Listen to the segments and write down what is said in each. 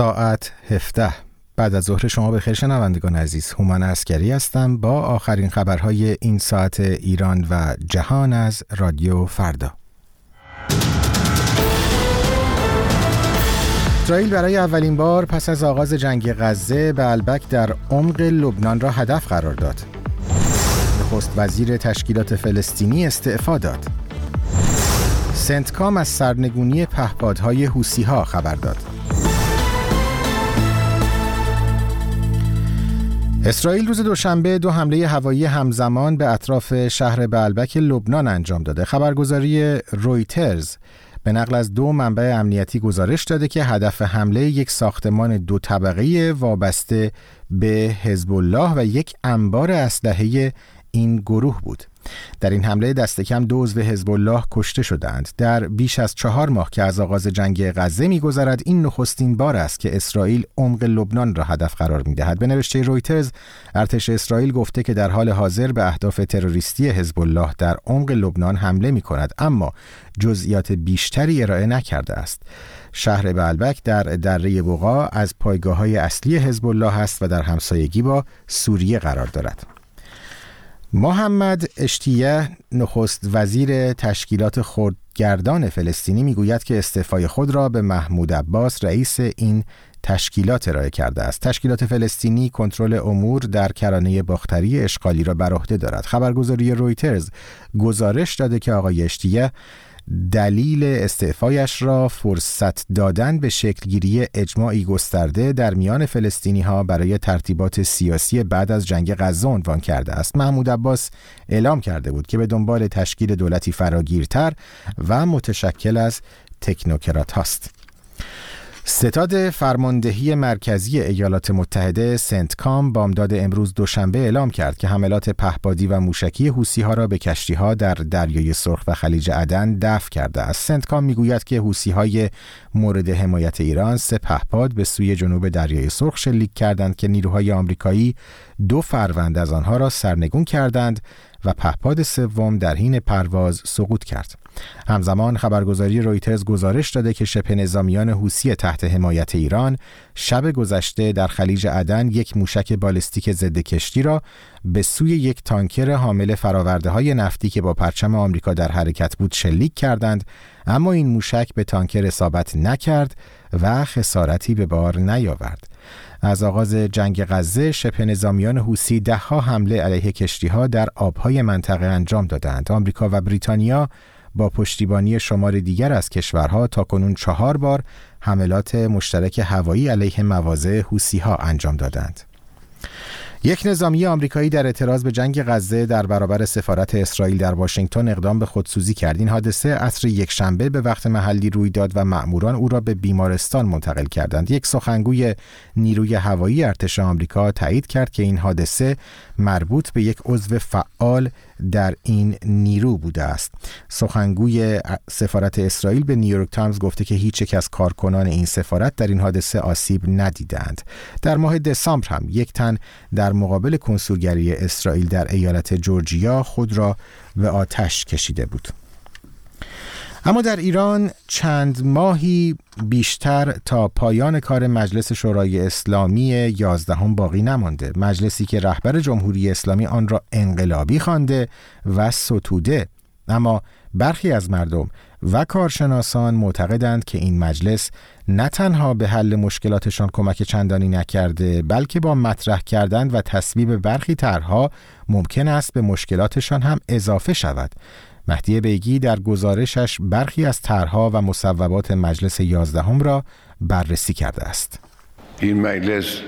ساعت 17 بعد از ظهر شما به خیر شنوندگان عزیز. هومن اسکری هستم با آخرین خبرهای این ساعت ایران و جهان از رادیو فردا. اسرائیل برای اولین بار پس از آغاز جنگ غزه به البک در عمق لبنان را هدف قرار داد. نخست وزیر تشکیلات فلسطینی استعفا داد. سنتکام از سرنگونی پهپادهای حوسی ها خبر داد. اسرائیل روز دوشنبه دو حمله هوایی همزمان به اطراف شهر بلبک لبنان انجام داده. خبرگزاری رویترز به نقل از دو منبع امنیتی گزارش داده که هدف حمله یک ساختمان دو طبقه وابسته به حزب الله و یک انبار اسلحه این گروه بود. در این حمله دست کم دو عضو حزب الله کشته شدند. در بیش از چهار ماه که از آغاز جنگ غزه میگذرد این نخستین بار است که اسرائیل عمق لبنان را هدف قرار می‌دهد. به نوشته رویترز ارتش اسرائیل گفته که در حال حاضر به اهداف تروریستی حزب الله در عمق لبنان حمله می کند اما جزئیات بیشتری ارائه نکرده است. شهر بلبک در دره بوغا از پایگاه های اصلی حزب الله است و در همسایگی با سوریه قرار دارد. محمد اشتیه نخست وزیر تشکیلات خودگردان فلسطینی می‌گوید که استعفای خود را به محمود عباس رئیس این تشکیلات ارائه کرده است. تشکیلات فلسطینی کنترل امور در کرانه باختری اشغالی را بر عهده دارد. خبرگزاری رویترز گزارش داده که آقای اشتیه دلیل استعفایش را فرصت دادن به شکلگیری اجماعی گسترده در میان فلسطینی ها برای ترتیبات سیاسی بعد از جنگ غزه عنوان کرده است. محمود عباس اعلام کرده بود که به دنبال تشکیل دولتی فراگیرتر و متشکل از تکنوکرات هاست. ستاد فرماندهی مرکزی ایالات متحده سنتکام بامداد امروز دوشنبه اعلام کرد که حملات پهپادی و موشکی حوسی ها را به کشتی ها در دریای سرخ و خلیج عدن دفع کرده است. سنتکام می‌گوید که حوسی های مورد حمایت ایران سه پهپاد به سوی جنوب دریای سرخ شلیک کردند که نیروهای آمریکایی دو فروند از آنها را سرنگون کردند و پهپاد سوم در حین پرواز سقوط کرد. همزمان خبرگزاری رویترز گزارش داده که شبه نظامیان حوسی تحت حمایت ایران شب گذشته در خلیج عدن یک موشک بالستیک ضد کشتی را به سوی یک تانکر حامل فراورده های نفتی که با پرچم آمریکا در حرکت بود شلیک کردند اما این موشک به تانکر اصابت نکرد و خسارتی به بار نیاورد. از آغاز جنگ غزه شبه نظامیان حوسی دهها حمله علیه کشتی ها در آبهای منطقه انجام دادند آمریکا و بریتانیا با پشتیبانی شمار دیگر از کشورها تا کنون چهار بار حملات مشترک هوایی علیه مواضع حوسی ها انجام دادند. یک نظامی آمریکایی در اعتراض به جنگ غزه در برابر سفارت اسرائیل در واشنگتن اقدام به خودسوزی کرد. این حادثه عصر یک شنبه به وقت محلی روی داد و مأموران او را به بیمارستان منتقل کردند. یک سخنگوی نیروی هوایی ارتش آمریکا تایید کرد که این حادثه مربوط به یک عضو فعال در این نیرو بوده است. سخنگوی سفارت اسرائیل به نیویورک تایمز گفته که هیچ یک از کارکنان این سفارت در این حادثه آسیب ندیدند. در ماه دسامبر هم یک تن در مقابل کنسولگری اسرائیل در ایالت جورجیا خود را به آتش کشیده بود. اما در ایران چند ماهی بیشتر تا پایان کار مجلس شورای اسلامی یازدهم باقی نمانده. مجلسی که رهبر جمهوری اسلامی آن را انقلابی خوانده و ستوده. اما برخی از مردم و کارشناسان معتقدند که این مجلس نه تنها به حل مشکلاتشان کمک چندانی نکرده بلکه با مطرح کردن و تصویب برخی طرحها ممکن است به مشکلاتشان هم اضافه شود. مهدی بیگی در گزارشش برخی از طرحها و مصوبات مجلس یازدهم را بررسی کرده است. این مجلس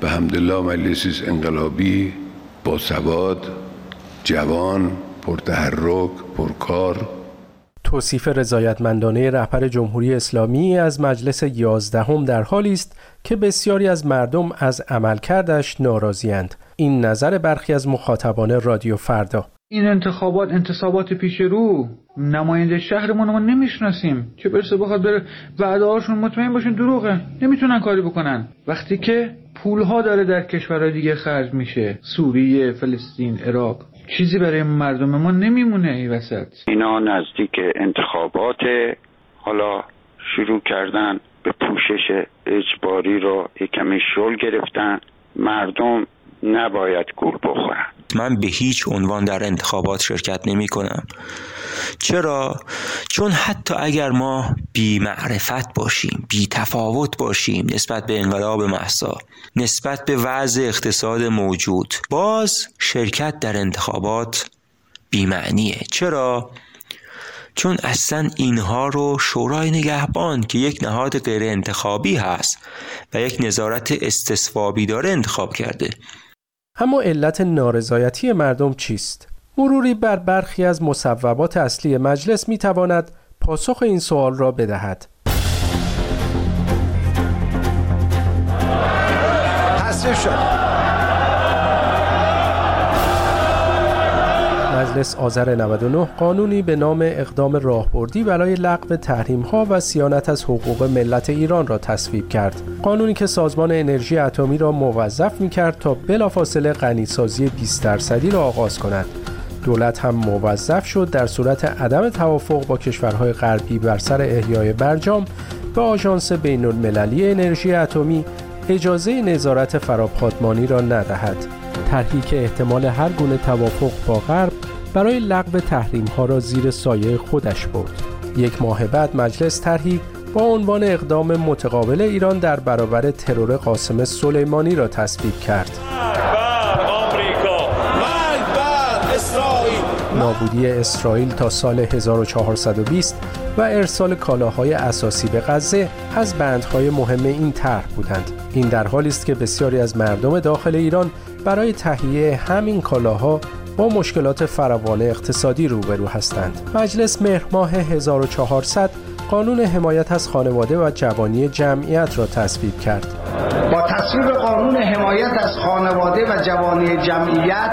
به حمدالله مجلسی انقلابی با سواد جوان پرتحرک پرکار توصیف رضایتمندانه رهبر جمهوری اسلامی از مجلس یازدهم در حالی است که بسیاری از مردم از عملکردش ناراضیاند. این نظر برخی از مخاطبان رادیو فردا. این انتخابات انتصابات پیش رو نماینده شهرمون ما نمی‌شناسیم. چه برسه بخواد بره وعده هاشون مطمئن باشین دروغه. نمی‌تونن کاری بکنن. وقتی که پولها داره در کشورهای دیگه خرج میشه. سوریه فلسطین عراق. چیزی برای مردم ما نمیمونه این وسط. اینا نزدیک انتخابات حالا شروع کردن به پوشش اجباری رو کمی شل گرفتن. مردم نباید گول بخورن. من به هیچ عنوان در انتخابات شرکت نمی کنم چرا؟ چون حتی اگر ما بی معرفت باشیم بی تفاوت باشیم نسبت به انقلاب محسا نسبت به وضع اقتصاد موجود باز شرکت در انتخابات بیمعنیه چرا؟ چون اصلا اینها رو شورای نگهبان که یک نهاد غیر انتخابی هست و یک نظارت استصوابی داره انتخاب کرده اما علت نارضایتی مردم چیست؟ مروری بر برخی از مصوبات اصلی مجلس می تواند پاسخ این سوال را بدهد. شد. مجلس آذر 99 قانونی به نام اقدام راهبردی برای لغو تحریم ها و سیانت از حقوق ملت ایران را تصویب کرد. قانونی که سازمان انرژی اتمی را موظف می کرد تا بلافاصله غنیسازی 20 درصدی را آغاز کند. دولت هم موظف شد در صورت عدم توافق با کشورهای غربی بر سر احیای برجام به آژانس بین المللی انرژی اتمی اجازه نظارت فراپادمانی را ندهد. که احتمال هر گونه توافق با غرب برای لغو تحریم ها را زیر سایه خودش برد. یک ماه بعد مجلس طرحی با عنوان اقدام متقابل ایران در برابر ترور قاسم سلیمانی را تصویب کرد. نابودی اسرائیل تا سال 1420 و ارسال کالاهای اساسی به غزه از بندهای مهم این طرح بودند. این در حالی است که بسیاری از مردم داخل ایران برای تهیه همین کالاها با مشکلات فراوان اقتصادی روبرو هستند. مجلس مهر ماه 1400 قانون حمایت از خانواده و جوانی جمعیت را تصویب کرد. با تصویب قانون حمایت از خانواده و جوانی جمعیت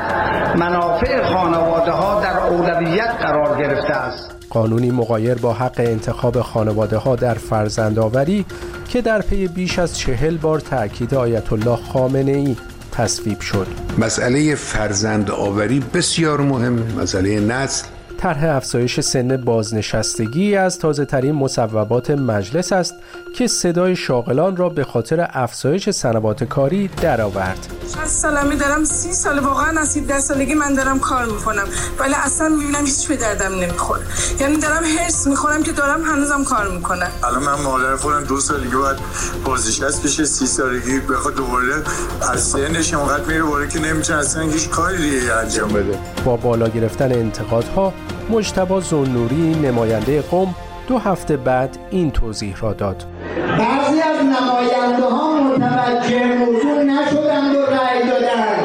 منافع خانواده ها در اولویت قرار گرفته است. قانونی مقایر با حق انتخاب خانواده ها در فرزندآوری که در پی بیش از چهل بار تأکید آیت الله خامنه ای تصویب شد مسئله فرزند آوری بسیار مهم مسئله نسل طرح افزایش سن بازنشستگی از تازه ترین مصوبات مجلس است که صدای شاغلان را به خاطر افزایش سنوات کاری درآورد. 60 سالمه دارم 30 سال واقعا از 17 سالگی من دارم کار می‌کنم ولی اصلا می‌بینم هیچ به دردم نمی‌خوره. یعنی دارم هرس می‌خورم که دارم هنوزم کار می‌کنم. الان من مادر خودم دو سالگی باید بازنشست بشه 30 سالگی بخواد دوباره از سنش اونقدر میره بالا که نمی‌تونه اصلا هیچ کاری دیگه انجام بده. با بالا گرفتن انتقادها مجتبا زنوری نماینده قوم دو هفته بعد این توضیح را داد. بعضی از نماینده ها متوجه موضوع نشدند و رأی دادند.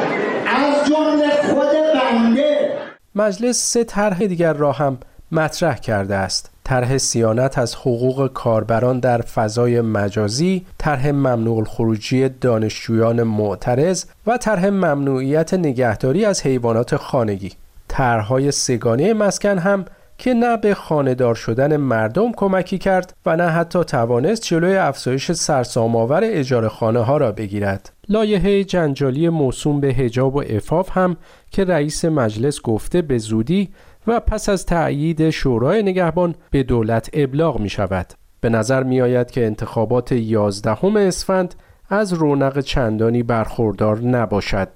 از جمله خود بنده. مجلس سه طرح دیگر را هم مطرح کرده است طرح سیانت از حقوق کاربران در فضای مجازی، طرح ممنوع خروجی دانشجویان معترض و طرح ممنوعیت نگهداری از حیوانات خانگی. طرحهای سگانه مسکن هم که نه به خانهدار شدن مردم کمکی کرد و نه حتی توانست جلوی افزایش سرسام‌آور اجاره خانه ها را بگیرد. لایحه جنجالی موسوم به هجاب و افاف هم که رئیس مجلس گفته به زودی و پس از تأیید شورای نگهبان به دولت ابلاغ می شود. به نظر می آید که انتخابات 11 اسفند از رونق چندانی برخوردار نباشد.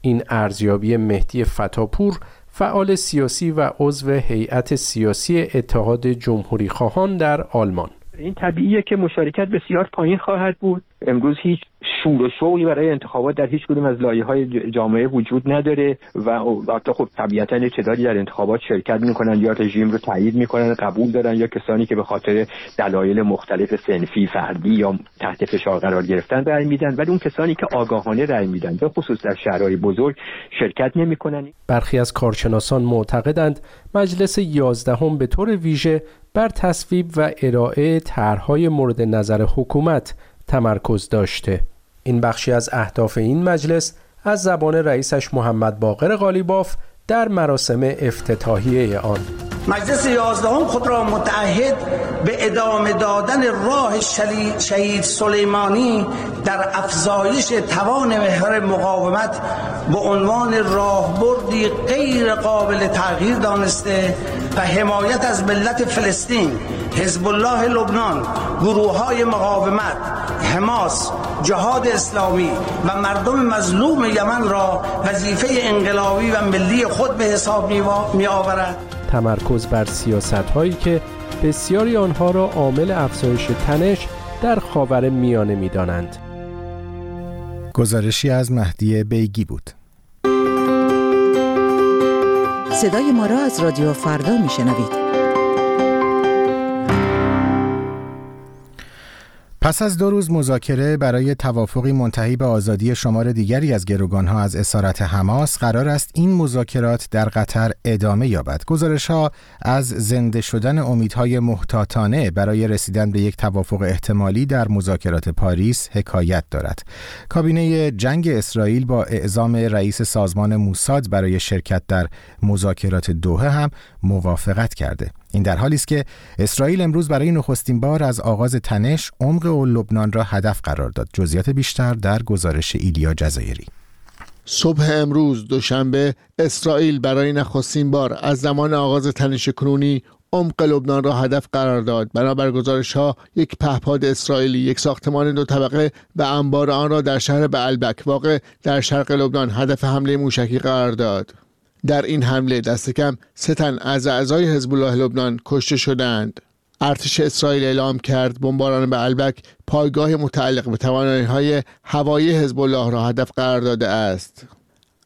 این ارزیابی مهدی فتاپور فعال سیاسی و عضو هیئت سیاسی اتحاد جمهوری خواهان در آلمان این طبیعیه که مشارکت بسیار پایین خواهد بود. امروز هیچ شور و شوقی برای انتخابات در هیچ کدوم از لایه های جامعه وجود نداره و البته خب طبیعتا تعدادی در انتخابات شرکت می‌کنن یا رژیم رو تایید می‌کنن قبول دارن یا کسانی که به خاطر دلایل مختلف سنفی فردی یا تحت فشار قرار گرفتن رأی میدن ولی اون کسانی که آگاهانه رأی میدن به خصوص در شهرهای بزرگ شرکت نمی‌کنن. برخی از کارشناسان معتقدند مجلس یازدهم به طور ویژه بر تصویب و ارائه طرحهای مورد نظر حکومت تمرکز داشته. این بخشی از اهداف این مجلس از زبان رئیسش محمد باقر غالیباف در مراسم افتتاحیه آن. مجلس یازدهم خود را متعهد به ادامه دادن راه شهید سلیمانی در افزایش توان محور مقاومت به عنوان راهبردی غیر قابل تغییر دانسته و حمایت از ملت فلسطین حزب الله لبنان گروه های مقاومت حماس جهاد اسلامی و مردم مظلوم یمن را وظیفه انقلابی و ملی خود به حساب می آورد تمرکز بر سیاست هایی که بسیاری آنها را عامل افزایش تنش در خاور میانه می دانند. گزارشی از مهدی بیگی بود. صدای ما را از رادیو فردا می شنوید. پس از دو روز مذاکره برای توافقی منتهی به آزادی شمار دیگری از گروگانها از اسارت حماس قرار است این مذاکرات در قطر ادامه یابد. گزارش ها از زنده شدن امیدهای محتاطانه برای رسیدن به یک توافق احتمالی در مذاکرات پاریس حکایت دارد. کابینه جنگ اسرائیل با اعزام رئیس سازمان موساد برای شرکت در مذاکرات دوحه هم موافقت کرده. این در حالی است که اسرائیل امروز برای نخستین بار از آغاز تنش عمق و لبنان را هدف قرار داد. جزئیات بیشتر در گزارش ایلیا جزایری. صبح امروز دوشنبه اسرائیل برای نخستین بار از زمان آغاز تنش کنونی عمق لبنان را هدف قرار داد. بنابر گزارش ها یک پهپاد اسرائیلی یک ساختمان دو طبقه و انبار آن را در شهر بعلبک واقع در شرق لبنان هدف حمله موشکی قرار داد. در این حمله دست کم سه تن از اعضای حزب الله لبنان کشته شدند. ارتش اسرائیل اعلام کرد بمباران به البک پایگاه متعلق به توانایی های هوایی حزب الله را هدف قرار داده است.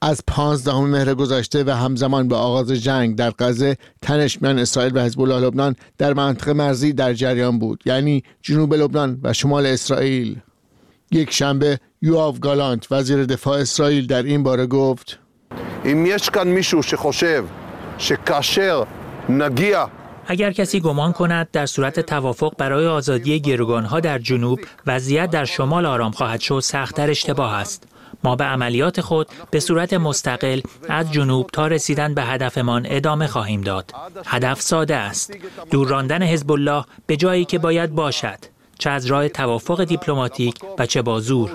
از 15 مهر گذشته و همزمان به آغاز جنگ در غزه تنش میان اسرائیل و حزب الله لبنان در منطقه مرزی در جریان بود یعنی جنوب لبنان و شمال اسرائیل. یک شنبه یواف گالانت وزیر دفاع اسرائیل در این باره گفت אם יש כאן מישהו שחושב שכאשר נגיע اگر کسی گمان کند در صورت توافق برای آزادی گروگانها در جنوب وضعیت در شمال آرام خواهد شد سختتر اشتباه است ما به عملیات خود به صورت مستقل از جنوب تا رسیدن به هدفمان ادامه خواهیم داد هدف ساده است دور راندن حزب الله به جایی که باید باشد چه از راه توافق دیپلماتیک و چه با زور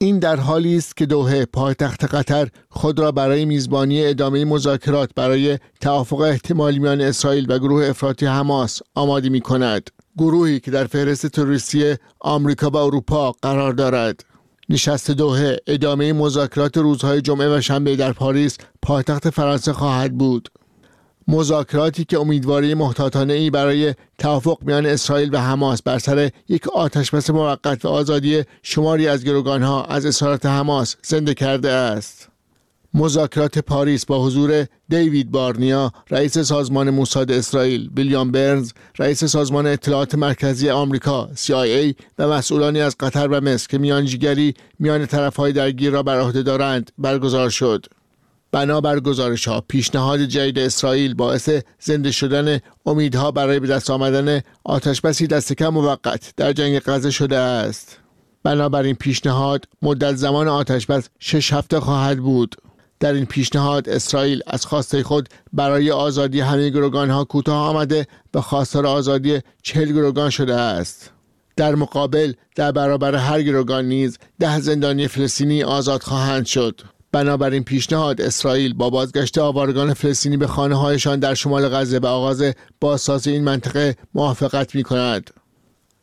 این در حالی است که دوحه پایتخت قطر خود را برای میزبانی ادامه مذاکرات برای توافق احتمالی میان اسرائیل و گروه افراطی حماس آماده می کند گروهی که در فهرست تروریستی آمریکا و اروپا قرار دارد. نشست دوحه ادامه مذاکرات روزهای جمعه و شنبه در پاریس پایتخت فرانسه خواهد بود. مذاکراتی که امیدواری محتاطانه ای برای توافق میان اسرائیل و حماس بر سر یک آتشبس موقت و آزادی شماری از گروگانها از اسارت حماس زنده کرده است. مذاکرات پاریس با حضور دیوید بارنیا رئیس سازمان موساد اسرائیل ویلیام برنز رئیس سازمان اطلاعات مرکزی آمریکا CIA و مسئولانی از قطر و مصر که میانجیگری میان طرفهای درگیر را بر عهده دارند برگزار شد بنابر گزارش ها. پیشنهاد جدید اسرائیل باعث زنده شدن امیدها برای به دست آمدن آتشبسی دست کم موقت در جنگ غزه شده است. بنابراین پیشنهاد مدت زمان آتشبس شش هفته خواهد بود. در این پیشنهاد اسرائیل از خواسته خود برای آزادی همه گروگان ها کوتاه آمده و خواستار آزادی چهل گروگان شده است. در مقابل در برابر هر گروگان نیز ده زندانی فلسطینی آزاد خواهند شد. بنابراین پیشنهاد اسرائیل با بازگشت آوارگان فلسطینی به خانه هایشان در شمال غزه و آغاز بازسازی این منطقه موافقت می کند.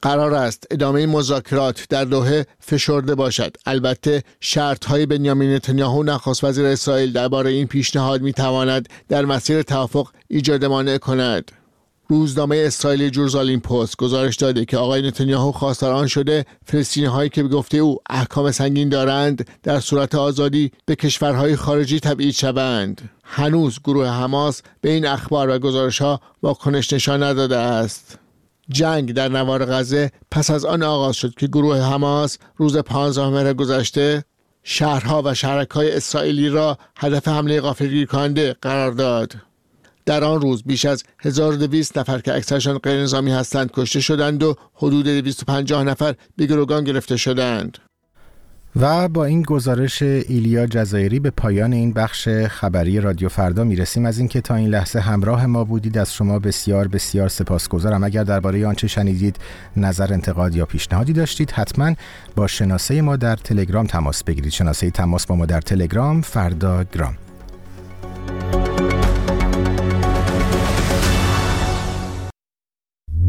قرار است ادامه مذاکرات در دوحه فشرده باشد البته شرط های بنیامین نتانیاهو نخست وزیر اسرائیل درباره این پیشنهاد می تواند در مسیر توافق ایجاد مانع کند روزنامه اسرائیل جورزالین پست گزارش داده که آقای نتانیاهو خواستار آن شده فلسطینی هایی که به گفته او احکام سنگین دارند در صورت آزادی به کشورهای خارجی تبعید شوند. هنوز گروه حماس به این اخبار و گزارش ها واکنش نشان نداده است. جنگ در نوار غزه پس از آن آغاز شد که گروه حماس روز 15 مهر گذشته شهرها و شهرکهای اسرائیلی را هدف حمله غافلگیر کننده قرار داد. در آن روز بیش از 1200 نفر که اکثرشان غیر نظامی هستند کشته شدند و حدود 250 نفر به گروگان گرفته شدند. و با این گزارش ایلیا جزایری به پایان این بخش خبری رادیو فردا می‌رسیم. از اینکه تا این لحظه همراه ما بودید از شما بسیار بسیار سپاسگزارم. اگر درباره آنچه شنیدید نظر انتقاد یا پیشنهادی داشتید حتما با شناسه ما در تلگرام تماس بگیرید. شناسه تماس با ما در تلگرام فردا گرام.